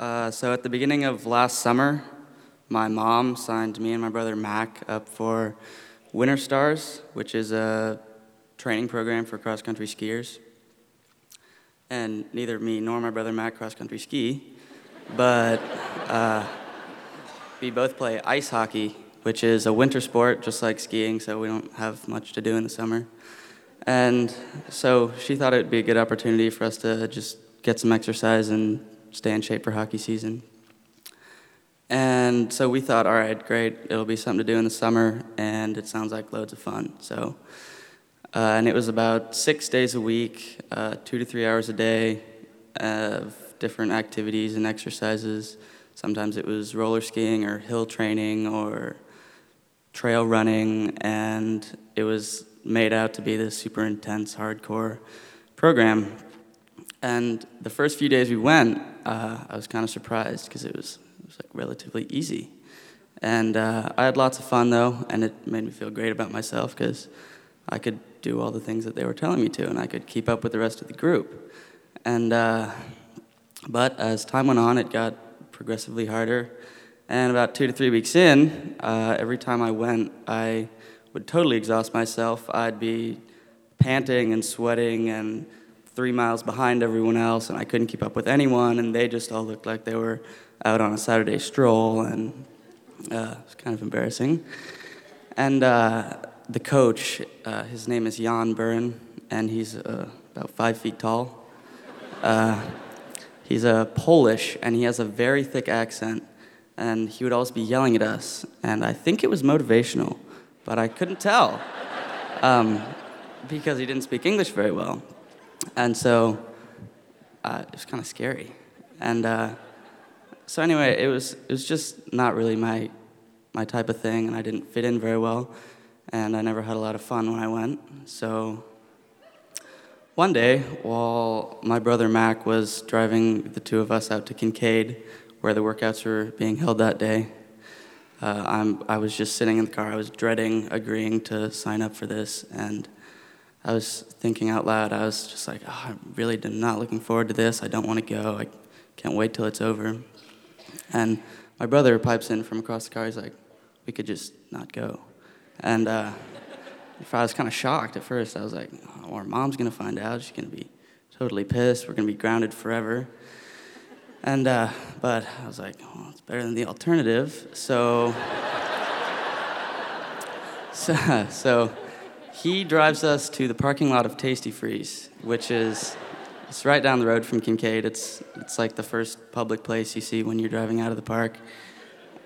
Uh, so at the beginning of last summer, my mom signed me and my brother Mac up for Winter Stars, which is a training program for cross country skiers. And neither me nor my brother Mac cross country ski, but uh, we both play ice hockey, which is a winter sport just like skiing, so we don't have much to do in the summer. And so she thought it would be a good opportunity for us to just get some exercise and stay in shape for hockey season. And so we thought, all right, great, it'll be something to do in the summer, and it sounds like loads of fun. So, uh, and it was about six days a week, uh, two to three hours a day of different activities and exercises. Sometimes it was roller skiing or hill training or trail running, and it was made out to be this super intense, hardcore program. And the first few days we went, uh, I was kind of surprised because it was, it was like relatively easy. And uh, I had lots of fun though, and it made me feel great about myself because I could do all the things that they were telling me to, and I could keep up with the rest of the group. And uh, but as time went on, it got progressively harder. And about two to three weeks in, uh, every time I went, I would totally exhaust myself. I'd be panting and sweating and three miles behind everyone else, and I couldn't keep up with anyone, and they just all looked like they were out on a Saturday stroll, and uh, it was kind of embarrassing. And uh, the coach, uh, his name is Jan Buren, and he's uh, about five feet tall. Uh, he's a Polish, and he has a very thick accent, and he would always be yelling at us, and I think it was motivational but I couldn't tell um, because he didn't speak English very well. And so uh, it was kind of scary. And uh, so anyway, it was, it was just not really my, my type of thing, and I didn't fit in very well, and I never had a lot of fun when I went. So one day, while my brother Mac was driving the two of us out to Kincaid, where the workouts were being held that day, uh, I'm, I was just sitting in the car. I was dreading agreeing to sign up for this, and I was thinking out loud. I was just like, oh, I really not looking forward to this. I don't want to go. I can't wait till it's over. And my brother pipes in from across the car. He's like, we could just not go. And uh, I was kind of shocked at first. I was like, oh, our mom's going to find out. She's going to be totally pissed. We're going to be grounded forever. And, uh, but I was like, well, it's better than the alternative. So, so, so he drives us to the parking lot of Tastee Freez, which is it's right down the road from Kincaid. It's, it's like the first public place you see when you're driving out of the park.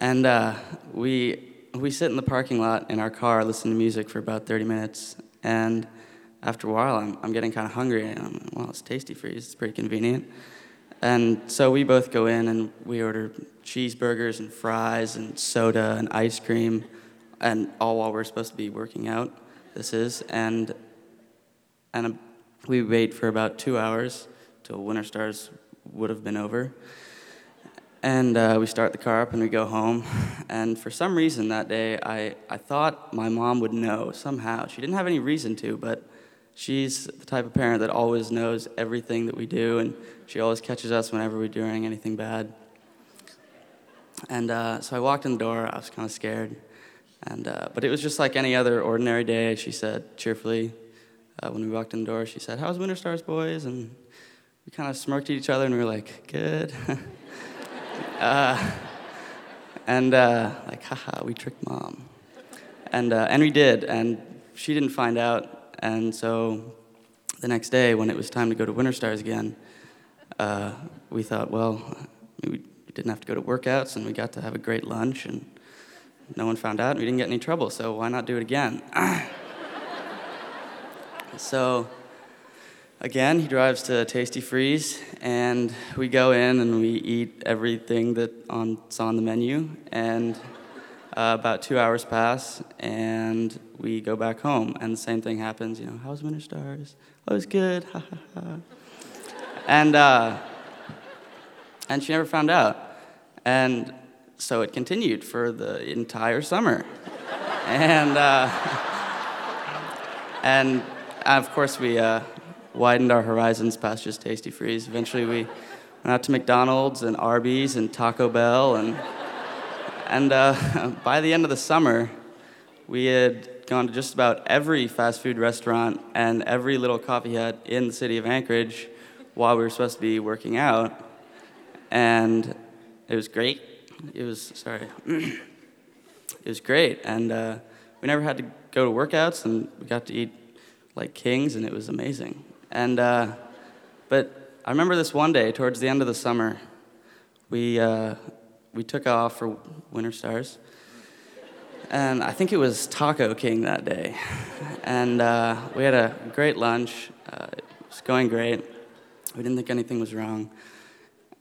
And uh, we, we sit in the parking lot in our car, listen to music for about 30 minutes. And after a while, I'm, I'm getting kind of hungry. And I'm, well, it's Tastee Freez, it's pretty convenient. And so we both go in and we order cheeseburgers and fries and soda and ice cream, and all while we're supposed to be working out. This is and and we wait for about two hours till Winter Stars would have been over. And uh, we start the car up and we go home. And for some reason that day, I, I thought my mom would know somehow. She didn't have any reason to, but she's the type of parent that always knows everything that we do, and she always catches us whenever we're doing anything bad. And uh, so I walked in the door. I was kind of scared, and uh, but it was just like any other ordinary day. She said cheerfully uh, when we walked in the door. She said, "How's Winter Stars, boys?" And we kind of smirked at each other, and we were like, "Good." Uh, and uh, like, haha, we tricked mom. And uh, and we did, and she didn't find out and so the next day, when it was time to go to Winter Stars again, uh, we thought, well, we didn't have to go to workouts, and we got to have a great lunch, and no one found out, and we didn't get any trouble, so why not do it again? so again, he drives to Tastee Freez, and we go in and we eat everything that's on, the menu, and uh, about two hours pass, and we go back home, and the same thing happens. You know, how's Winter Stars? Oh, it's good. And uh, and she never found out, and so it continued for the entire summer, and uh, and of course we uh, widened our horizons past just Tastee Freez. Eventually we went out to McDonald's and Arby's and Taco Bell. And, and uh, by the end of the summer, we had gone to just about every fast food restaurant and every little coffee hut in the city of Anchorage while we were supposed to be working out. And it was great. It was, sorry, it was great. And uh, we never had to go to workouts, and we got to eat like kings, and it was amazing. And, uh, but I remember this one day towards the end of the summer, we, uh, we took off for Winter Stars. And I think it was Taco King that day. And uh, we had a great lunch. Uh, it was going great. We didn't think anything was wrong.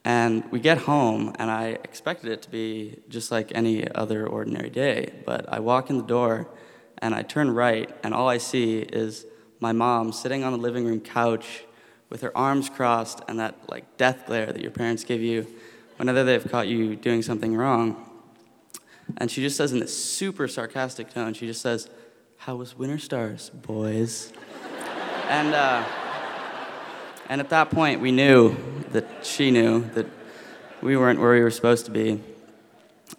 And we get home, and I expected it to be just like any other ordinary day. But I walk in the door, and I turn right, and all I see is my mom sitting on the living room couch with her arms crossed and that like death glare that your parents give you whenever they've caught you doing something wrong. And she just says in this super sarcastic tone, she just says, How was Winter Stars, boys? and, uh, and at that point, we knew that she knew that we weren't where we were supposed to be.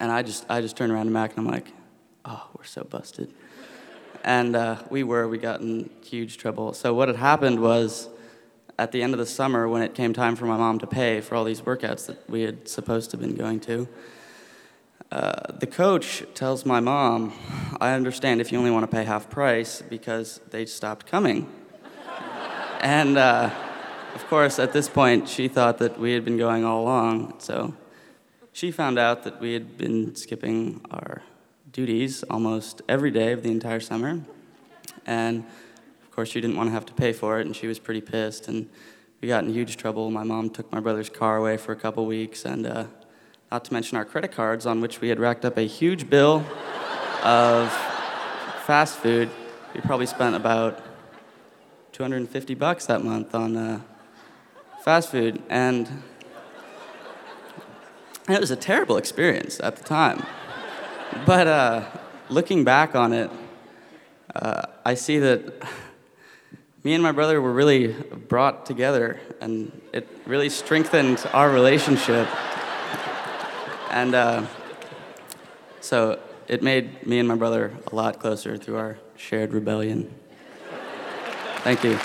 And I just, I just turned around to Mac and I'm like, oh, we're so busted. And uh, we were, we got in huge trouble. So what had happened was at the end of the summer, when it came time for my mom to pay for all these workouts that we had supposed to have been going to, uh, the coach tells my mom, I understand if you only want to pay half price because they stopped coming. and uh, of course, at this point, she thought that we had been going all along. So she found out that we had been skipping our duties almost every day of the entire summer. And of course, she didn't want to have to pay for it, and she was pretty pissed. And we got in huge trouble. My mom took my brother's car away for a couple weeks, and uh, not to mention our credit cards, on which we had racked up a huge bill of fast food. We probably spent about 250 bucks that month on uh, fast food, and it was a terrible experience at the time. But uh, looking back on it, uh, I see that me and my brother were really brought together, and it really strengthened our relationship. and uh, so it made me and my brother a lot closer through our shared rebellion. Thank you.